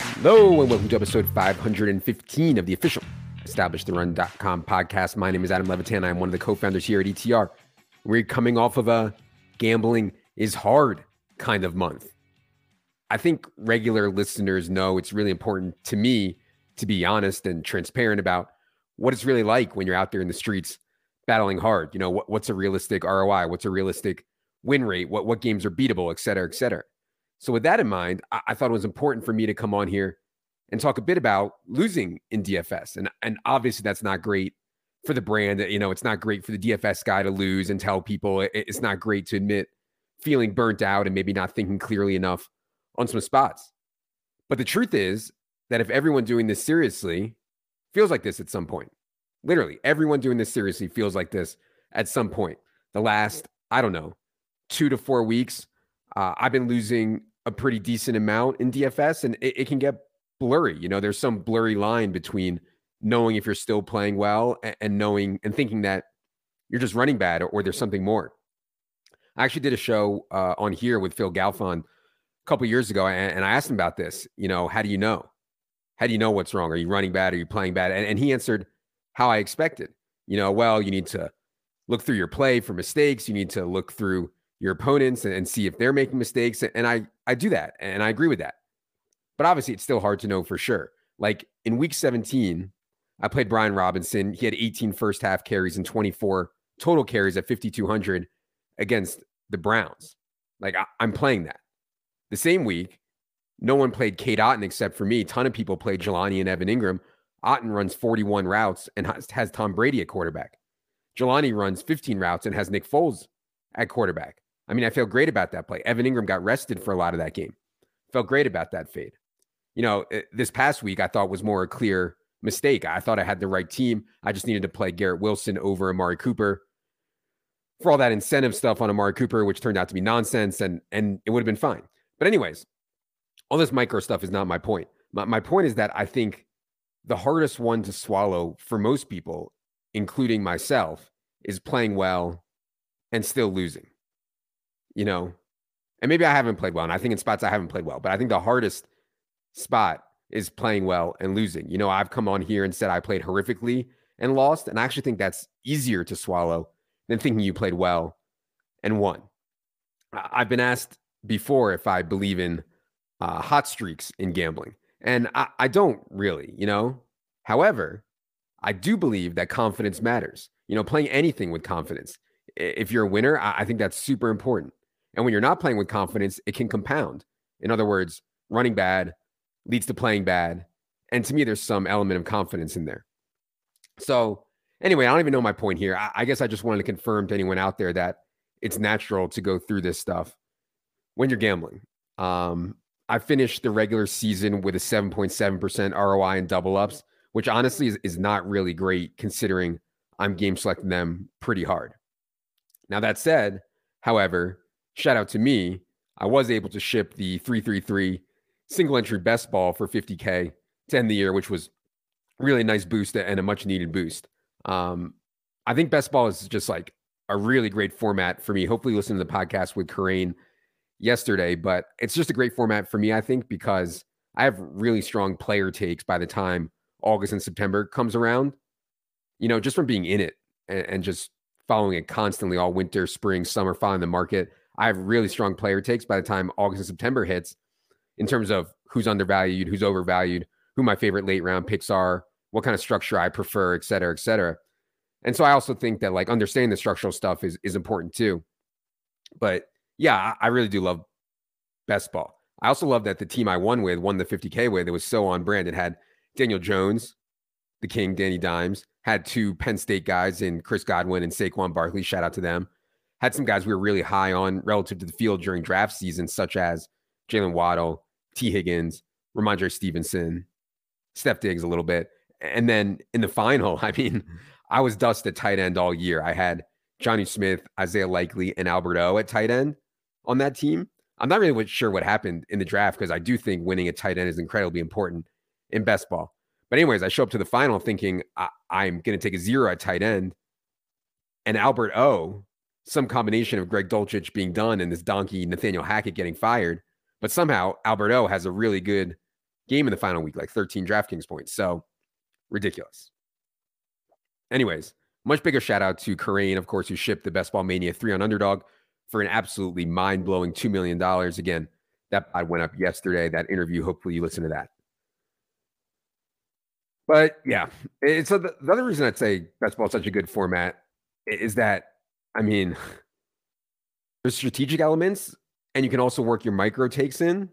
Hello and welcome to episode 515 of the official EstablishTheRun.com podcast. My name is Adam Levitan. I'm one of the co-founders here at ETR. We're coming off of a gambling is hard kind of month. I think regular listeners know it's really important to me to be honest and transparent about what it's really like when you're out there in the streets battling hard. You know, what, what's a realistic ROI? What's a realistic win rate? What what games are beatable, et cetera, et cetera. So with that in mind, I, I thought it was important for me to come on here and talk a bit about losing in DFS. And and obviously that's not great for the brand. You know, it's not great for the DFS guy to lose and tell people it, it's not great to admit feeling burnt out and maybe not thinking clearly enough on some spots. But the truth is that if everyone doing this seriously feels like this at some point, literally everyone doing this seriously feels like this at some point. The last, I don't know, two to four weeks, uh, I've been losing a pretty decent amount in DFS and it, it can get blurry. You know, there's some blurry line between knowing if you're still playing well and, and knowing and thinking that you're just running bad or, or, there's something more. I actually did a show uh, on here with Phil Galfond a couple years ago and, and I asked him about this. You know, how do you know? How do you know what's wrong? Are you running bad? Are you playing bad? And, and he answered how I expected. You know, well, you need to look through your play for mistakes. You need to look through your opponents and, and see if they're making mistakes. And I I do that and I agree with that. But obviously, it's still hard to know for sure. Like in week 17, I played Brian Robinson. He had 18 first half carries and 24 total carries at 5,200 against the Browns. Like I, am playing that. The same week, no one played Cade Otton except for me. A ton of people played Jelani and Evan Engram. Otton runs 41 routes and has, has Tom Brady at quarterback. Jelani runs 15 routes and has Nick Foles at quarterback. I mean, I feel great about that play. Evan Engram got rested for a lot of that game. Felt great about that fade. You know, eh, this past week I thought was more a clear mistake. I thought I had the right team. I just needed to play Garrett Wilson over Amari Cooper for all that incentive stuff on Amari Cooper, which turned out to be nonsense, and and it would have been fine. But anyways, all this micro stuff is not my point. My, my point is that I think the hardest one to swallow for most people, including myself, is playing well and still losing. You know, and maybe I haven't played well, and I think in spots I haven't played well, but I think the hardest spot is playing well and losing. You know, I've come on here and said I played horrifically and lost, and I actually think that's easier to swallow than thinking you played well and won. I've been asked before if I believe in uh, hot streaks in gambling, and I, I don't really, you know. However, I do believe that confidence matters. You know, playing anything with confidence. If you're a winner, I, I think that's super important. And when you're not playing with confidence, it can compound. In other words, running bad leads to playing bad. And to me, there's some element of confidence in there. So, anyway, I don't even know my point here. I, I guess I just wanted to confirm to anyone out there that it's natural to go through this stuff when you're gambling. Um, I finished the regular season with a 7.7% ROI in double ups, which honestly is, is not really great considering I'm game selecting them pretty hard. Now, that said, however, shout out to me, I was able to ship the 333 single entry best ball for 50K to end the year, which was really a nice boost and a much needed boost. Um, I think best ball is just like a really great format for me. Hopefully, listen to the podcast with Karain yesterday, but it's just a great format for me, I think, because I have really strong player takes by the time August and September comes around. You know, just from being in it and, and just following it constantly all winter, spring, summer, following the market. I have really strong player takes by the time August and September hits in terms of who's undervalued, who's overvalued, who my favorite late round picks are, what kind of structure I prefer, et cetera, et cetera. And so I also think that like understanding the structural stuff is is important too. But yeah, I, really do love best ball. I also love that the team I won with won the 50K with. It was so on brand. It had Daniel Jones, the King, Danny Dimes, had two Penn State guys in Chris Godwin and Saquon Barkley. Shout out to them. Had some guys we were really high on relative to the field during draft season, such as Jalen Waddle, T. Higgins, Rhamondre Stevenson, Steph Diggs a little bit. And then in the final, I mean, I was dust at tight end all year. I had Jonnu Smith, Isaiah Likely, and Albert O at tight end on that team. I'm not really sure what happened in the draft because I do think winning a tight end is incredibly important in best ball. But anyways, I show up to the final thinking I- am going to take a zero at tight end, and Albert O, some combination of Greg Dulcich being done and this donkey Nathaniel Hackett getting fired But somehow Albert O has a really good game in the final week, like 13 DraftKings points. So ridiculous. Anyways, much bigger shout out to Karain, of course, who shipped the Best Ball Mania 3 on underdog for an absolutely mind blowing $2 million. Again, that I went up yesterday. That interview, hopefully you listen to that. But yeah, it's the other reason I'd say best ball is such a good format is that I mean, there's strategic elements, and you can also work your micro takes in,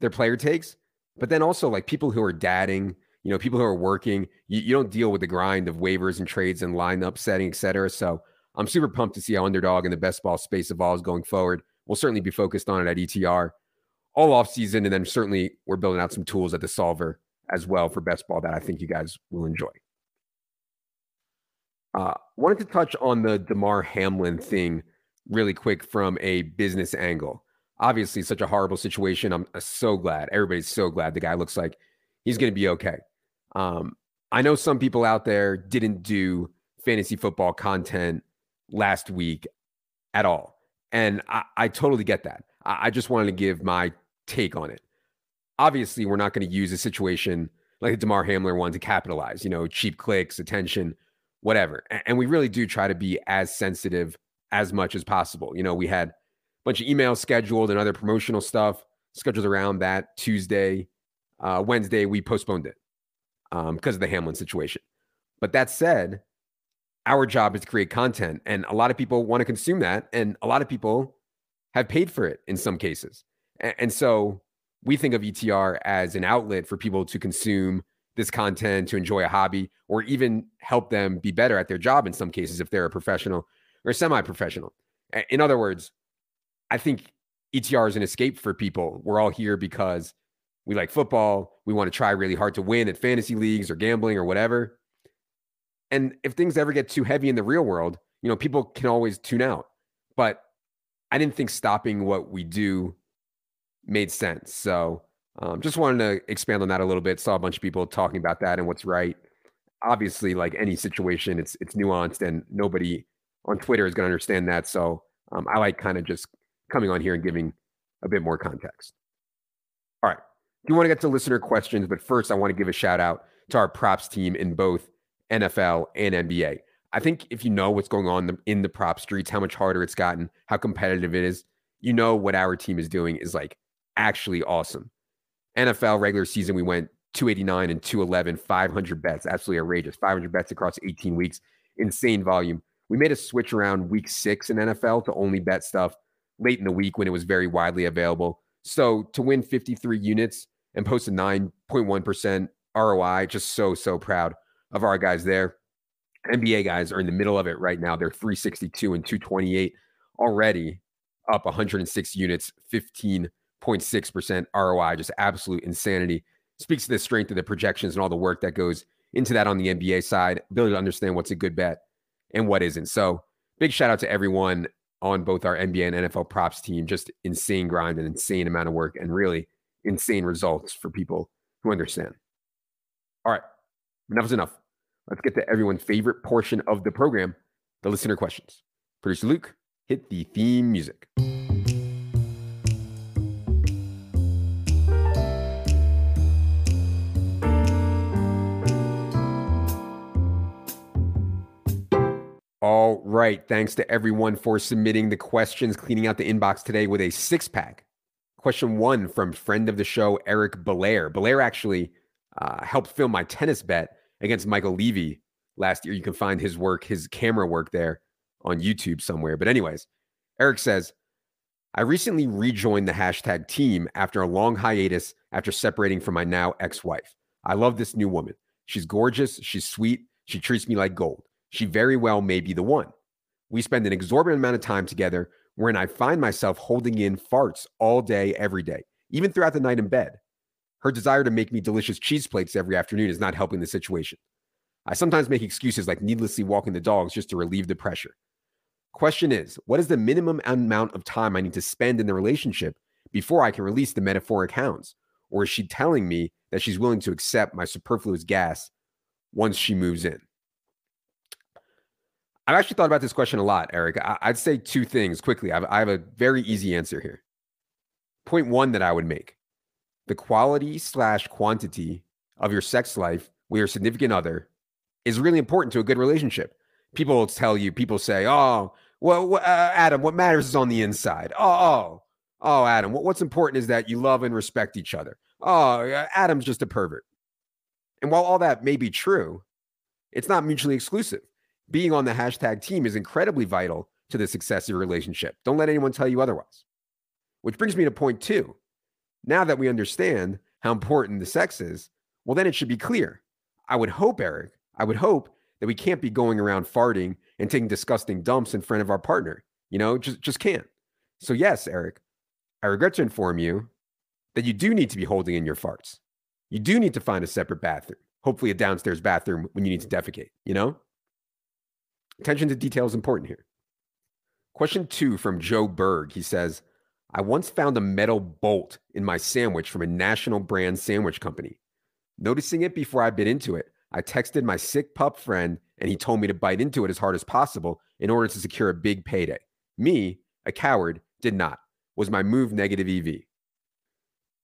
their player takes, but then also like people who are dadding, you know, people who are working, you, you don't deal with the grind of waivers and trades and lineup setting, et cetera. So I'm super pumped to see how underdog and the best ball space evolves going forward. We'll certainly be focused on it at ETR all off season, and then certainly we're building out some tools at the solver as well for best ball that I think you guys will enjoy. Uh, wanted to touch on the Damar Hamlin thing really quick from a business angle. Obviously, such a horrible situation. I'm so glad. Everybody's so glad the guy looks like he's going to be okay. Um, I know some people out there didn't do fantasy football content last week at all. And I, I totally get that. I, I just wanted to give my take on it. Obviously, we're not going to use a situation like the Damar Hamlin one to capitalize, you know, cheap clicks, attention, whatever. And we really do try to be as sensitive as much as possible. You know, we had a bunch of emails scheduled and other promotional stuff scheduled around that Tuesday, uh, Wednesday. We postponed it um, because of the Hamlin situation. But that said, our job is to create content, and a lot of people want to consume that, and a lot of people have paid for it in some cases. And, and so we think of ETR as an outlet for people to consume this content, to enjoy a hobby, or even help them be better at their job in some cases if they're a professional or semi professional. In other words, I think ETR is an escape for people. We're all here because we like football. We want to try really hard to win at fantasy leagues or gambling or whatever. And if things ever get too heavy in the real world, you know, people can always tune out. But I didn't think stopping what we do made sense. So um, just wanted to expand on that a little bit. Saw a bunch of people talking about that and what's right. Obviously, like any situation, it's it's nuanced, and nobody on Twitter is going to understand that. So um, I like kind of just coming on here and giving a bit more context. All right. Do you want to get to listener questions, but first I want to give a shout out to our props team in both NFL and NBA. I think if you know what's going on in the prop streets, how much harder it's gotten, how competitive it is, you know what our team is doing is like actually awesome. NFL regular season, we went 289 and 211, 500 bets, absolutely outrageous. 500 bets across 18 weeks, insane volume. We made a switch around week six in NFL to only bet stuff late in the week when it was very widely available. So to win 53 units and post a 9.1% ROI, just so, so proud of our guys there. NBA guys are in the middle of it right now. They're 362 and 228 already, up 106 units, 15 0.6% ROI, just absolute insanity. Speaks to the strength of the projections and all the work that goes into that on the NBA side, ability to understand what's a good bet and what isn't. So, big shout out to everyone on both our NBA and NFL props team. Just insane grind and insane amount of work and really insane results for people who understand. All right, enough is enough. Let's get to everyone's favorite portion of the program the listener questions. Producer Luke, hit the theme music. All right. Thanks to everyone for submitting the questions, cleaning out the inbox today with a six pack. Question one from friend of the show, Eric Belair. Belair actually uh, helped film my tennis bet against Michael Levy last year. You can find his work, his camera work there on YouTube somewhere. But, anyways, Eric says, I recently rejoined the hashtag team after a long hiatus after separating from my now ex wife. I love this new woman. She's gorgeous. She's sweet. She treats me like gold she very well may be the one. We spend an exorbitant amount of time together wherein I find myself holding in farts all day, every day, even throughout the night in bed. Her desire to make me delicious cheese plates every afternoon is not helping the situation. I sometimes make excuses like needlessly walking the dogs just to relieve the pressure. Question is, what is the minimum amount of time I need to spend in the relationship before I can release the metaphoric hounds? Or is she telling me that she's willing to accept my superfluous gas once she moves in? I've actually thought about this question a lot, Eric. I- would say two things quickly. I've, I have a very easy answer here. Point one that I would make the quality slash quantity of your sex life with your significant other is really important to a good relationship. People will tell you, people say, oh, well, uh, Adam, what matters is on the inside. Oh, oh, oh, Adam, what's important is that you love and respect each other. Oh, Adam's just a pervert. And while all that may be true, it's not mutually exclusive. Being on the hashtag team is incredibly vital to the success of your relationship. Don't let anyone tell you otherwise. Which brings me to point two. Now that we understand how important the sex is, well, then it should be clear. I would hope, Eric, I would hope that we can't be going around farting and taking disgusting dumps in front of our partner. You know, just, just can't. So, yes, Eric, I regret to inform you that you do need to be holding in your farts. You do need to find a separate bathroom, hopefully, a downstairs bathroom when you need to defecate, you know? Attention to detail is important here. Question two from Joe Berg. He says, I once found a metal bolt in my sandwich from a national brand sandwich company. Noticing it before I bit into it, I texted my sick pup friend and he told me to bite into it as hard as possible in order to secure a big payday. Me, a coward, did not. Was my move negative EV?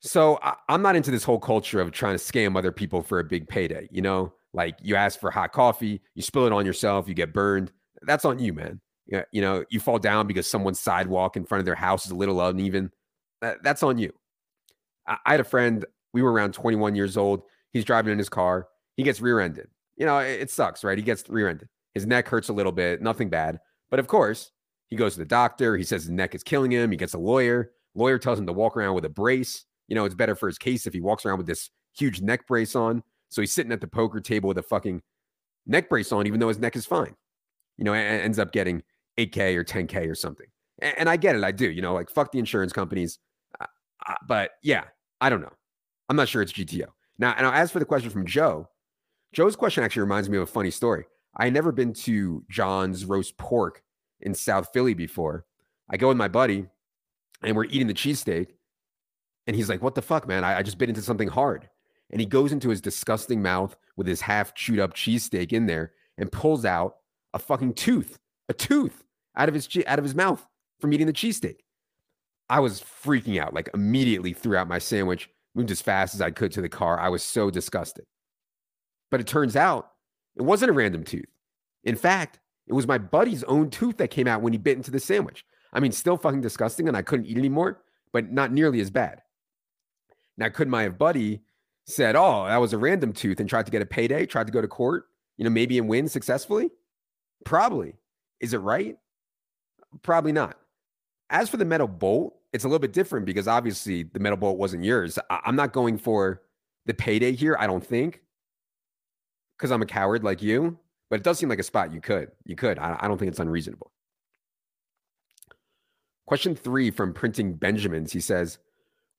So I, am not into this whole culture of trying to scam other people for a big payday. You know, like you ask for hot coffee, you spill it on yourself, you get burned. That's on you, man. You know, you fall down because someone's sidewalk in front of their house is a little uneven. That's on you. I had a friend, we were around 21 years old. He's driving in his car. He gets rear ended. You know, it, sucks, right? He gets rear ended. His neck hurts a little bit, nothing bad. But of course, he goes to the doctor. He says his neck is killing him. He gets a lawyer. Lawyer tells him to walk around with a brace. You know, it's better for his case if he walks around with this huge neck brace on. So he's sitting at the poker table with a fucking neck brace on, even though his neck is fine. You know, and ends up getting 8K or 10K or something. And, I get it. I do. You know, like fuck the insurance companies. Uh, uh, but yeah, I don't know. I'm not sure it's GTO. Now, and as for the question from Joe, Joe's question actually reminds me of a funny story. I had never been to John's roast pork in South Philly before. I go with my buddy and we're eating the cheesesteak. And he's like, What the fuck, man? I, I just bit into something hard. And he goes into his disgusting mouth with his half chewed up cheesesteak in there and pulls out a fucking tooth, a tooth out of his out of his mouth from eating the cheesesteak. I was freaking out, like immediately threw out my sandwich, moved as fast as I could to the car. I was so disgusted. But it turns out it wasn't a random tooth. In fact, it was my buddy's own tooth that came out when he bit into the sandwich. I mean, still fucking disgusting, and I couldn't eat anymore, but not nearly as bad. Now, could my buddy said, "Oh, that was a random tooth," and tried to get a payday, tried to go to court, you know, maybe and win successfully? Probably. Is it right? Probably not. As for the metal bolt, it's a little bit different because obviously the metal bolt wasn't yours. I- I'm not going for the payday here. I don't think because I'm a coward like you, but it does seem like a spot you could. You could. I, I don't think it's unreasonable. Question three from Printing Benjamins. He says,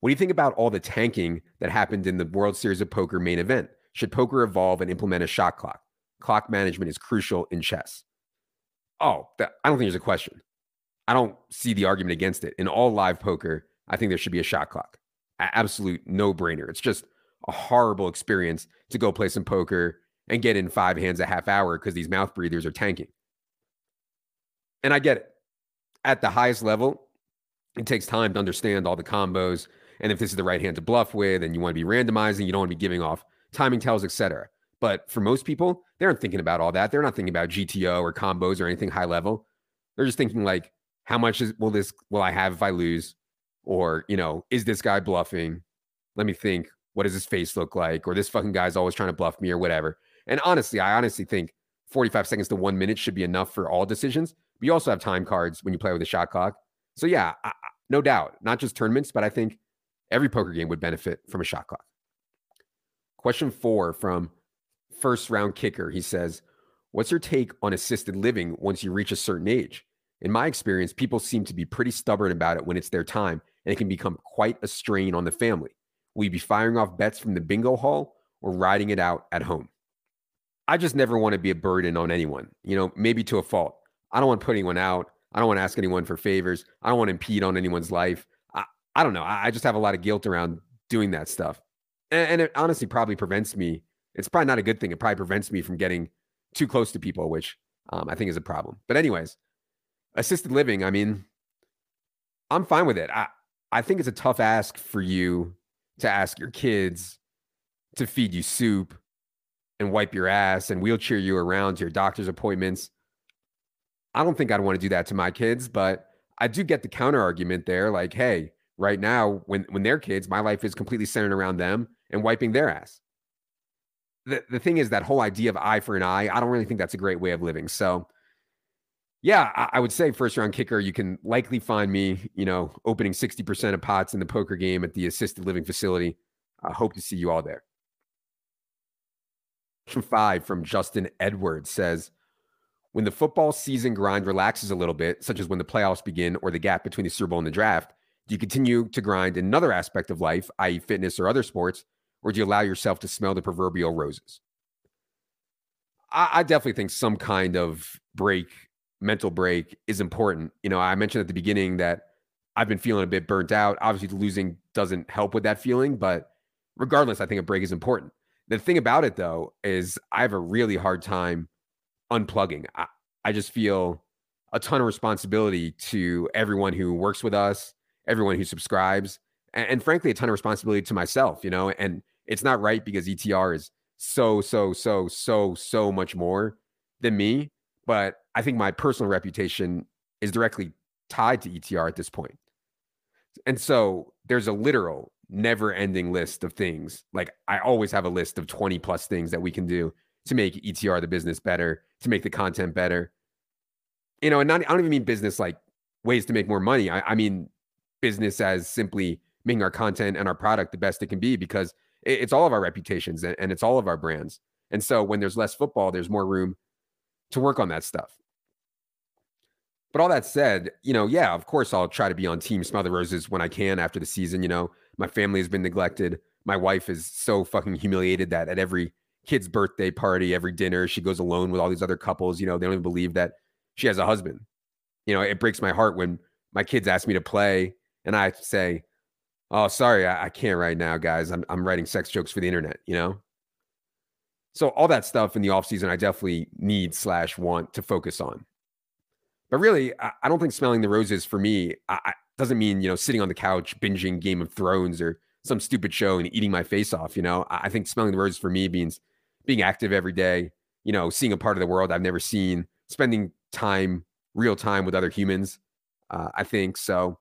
What do you think about all the tanking that happened in the World Series of Poker main event? Should poker evolve and implement a shot clock? Clock management is crucial in chess. Oh, that, I don't think there's a question. I don't see the argument against it. In all live poker, I think there should be a shot clock. A- absolute no brainer. It's just a horrible experience to go play some poker and get in five hands a half hour because these mouth breathers are tanking. And I get it. At the highest level, it takes time to understand all the combos and if this is the right hand to bluff with and you want to be randomizing, you don't want to be giving off timing tells, etc. But for most people, they aren't thinking about all that. They're not thinking about GTO or combos or anything high level. They're just thinking like, how much is, will this will I have if I lose? Or, you know, is this guy bluffing? Let me think. What does his face look like? Or this fucking guy's always trying to bluff me or whatever. And honestly, I honestly think 45 seconds to one minute should be enough for all decisions. But you also have time cards when you play with a shot clock. So, yeah, I, no doubt, not just tournaments, but I think every poker game would benefit from a shot clock. Question four from first round kicker. He says, What's your take on assisted living once you reach a certain age? In my experience, people seem to be pretty stubborn about it when it's their time, and it can become quite a strain on the family. Will you be firing off bets from the bingo hall or riding it out at home? I just never want to be a burden on anyone, you know, maybe to a fault. I don't want to put anyone out. I don't want to ask anyone for favors. I don't want to impede on anyone's life. I, don't know. I, I just have a lot of guilt around doing that stuff. And, and, it honestly probably prevents me. It's probably not a good thing. It probably prevents me from getting too close to people, which um, I think is a problem. But, anyways, assisted living, I mean, I'm fine with it. I, I think it's a tough ask for you to ask your kids to feed you soup and wipe your ass and wheelchair you around to your doctor's appointments. I don't think I'd want to do that to my kids, but I do get the counter argument there like, hey, right now when when they're kids, my life is completely centered around them and wiping their ass. The the thing is that whole idea of eye for an eye, I don't really think that's a great way of living. So yeah, I, I would say first round kicker, you can likely find me, you know, opening 60% of pots in the poker game at the assisted living facility. I hope to see you all there. Question five from Justin Edwards says, when the football season grind relaxes a little bit, such as when the playoffs begin or the gap between the Super Bowl and the draft, do you continue to grind in another aspect of life, i.e., fitness or other sports, or do you allow yourself to smell the proverbial roses? I, I definitely think some kind of break, mental break, is important. You know, I mentioned at the beginning that I've been feeling a bit burnt out. Obviously, losing doesn't help with that feeling, but regardless, I think a break is important. The thing about it, though, is I have a really hard time unplugging. I, I just feel a ton of responsibility to everyone who works with us, everyone who subscribes, and, and, frankly, a ton of responsibility to myself, you know, and it's not right because ETR is so, so, so, so, so much more than me. But I think my personal reputation is directly tied to ETR at this point. And so there's a literal never ending list of things. Like I always have a list of 20 plus things that we can do to make ETR the business better, to make the content better. You know, and not, I don't even mean business like ways to make more money. I, I mean business as simply making our content and our product the best it can be because it's all of our reputations and, it's all of our brands. And so when there's less football, there's more room to work on that stuff. But all that said, you know, yeah, of course I'll try to be on team Smother Roses when I can after the season. You know, my family has been neglected. My wife is so fucking humiliated that at every kid's birthday party, every dinner, she goes alone with all these other couples. You know, they don't even believe that she has a husband. You know, it breaks my heart when my kids ask me to play and I say, "Oh, sorry, I, I can't right now, guys. I'm I'm writing sex jokes for the internet." You know. So all that stuff in the off season, I definitely need slash want to focus on. But really, I, I don't think smelling the roses for me I, doesn't mean you know sitting on the couch binging Game of Thrones or some stupid show and eating my face off. You know, I, I think smelling the roses for me means being active every day. You know, seeing a part of the world I've never seen, spending time, real time with other humans. Uh, I think so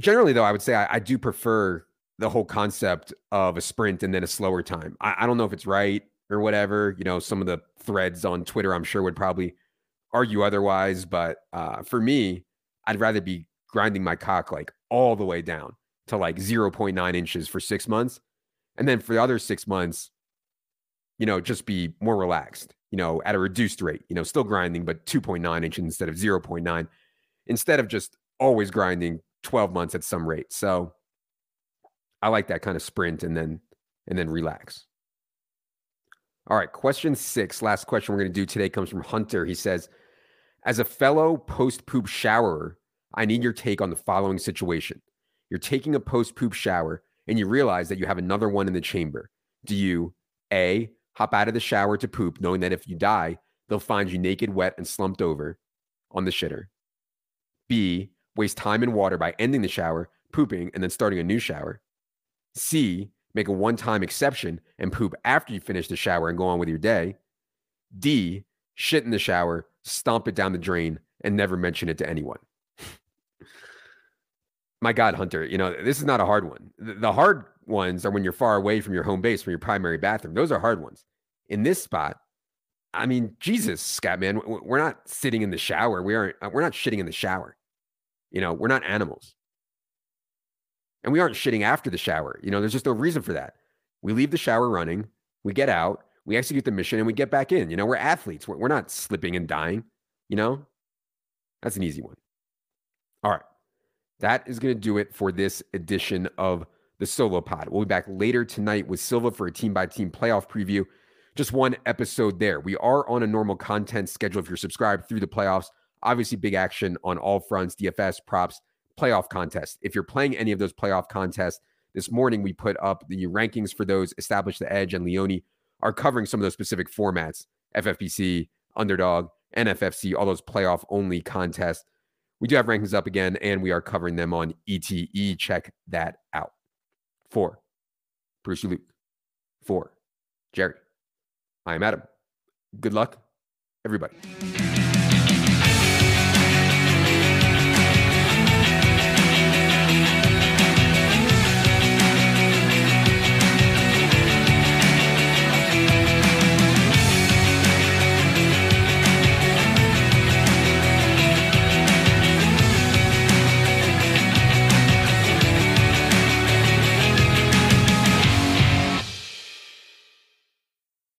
generally, though, I would say I, I, do prefer the whole concept of a sprint and then a slower time. I, I, don't know if it's right or whatever. You know, some of the threads on Twitter, I'm sure, would probably argue otherwise. But uh, for me, I'd rather be grinding my cock like all the way down to like 0.9 inches for six months. And then for the other six months, you know, just be more relaxed, you know, at a reduced rate, you know, still grinding, but 2.9 inches instead of 0.9, instead of just always grinding 12 months at some rate. So I like that kind of sprint and then and then relax. All right, question 6, last question we're going to do today comes from Hunter. He says, "As a fellow post-poop showerer, I need your take on the following situation. You're taking a post-poop shower and you realize that you have another one in the chamber. Do you A, hop out of the shower to poop knowing that if you die, they'll find you naked, wet and slumped over on the shitter? B, waste time and water by ending the shower, pooping, and then starting a new shower. C, make a one time exception and poop after you finish the shower and go on with your day. D, shit in the shower, stomp it down the drain, and never mention it to anyone. My God, Hunter, you know, this is not a hard one. The hard ones are when you're far away from your home base, from your primary bathroom. Those are hard ones. In this spot, I mean, Jesus, Scatman, we're not sitting in the shower. We aren't, uh, we're not shitting in the shower. You know, we're not animals. And we aren't shitting after the shower. You know, there's just no reason for that. We leave the shower running, we get out, we execute the mission, and we get back in. You know, we're athletes. We're, we're not slipping and dying. You know, that's an easy one. All right. That is going to do it for this edition of the Solo Pod. We'll be back later tonight with Silva for a team by team playoff preview. Just one episode there. We are on a normal content schedule if you're subscribed through the playoffs. Obviously, big action on all fronts DFS, props, playoff contest. If you're playing any of those playoff contests, this morning we put up the rankings for those, Establish the Edge and Leone are covering some of those specific formats FFPC, Underdog, NFFC, all those playoff only contests. We do have rankings up again, and we are covering them on ETE. Check that out. For Bruce Luke. For Jerry. I am Adam. Good luck, everybody.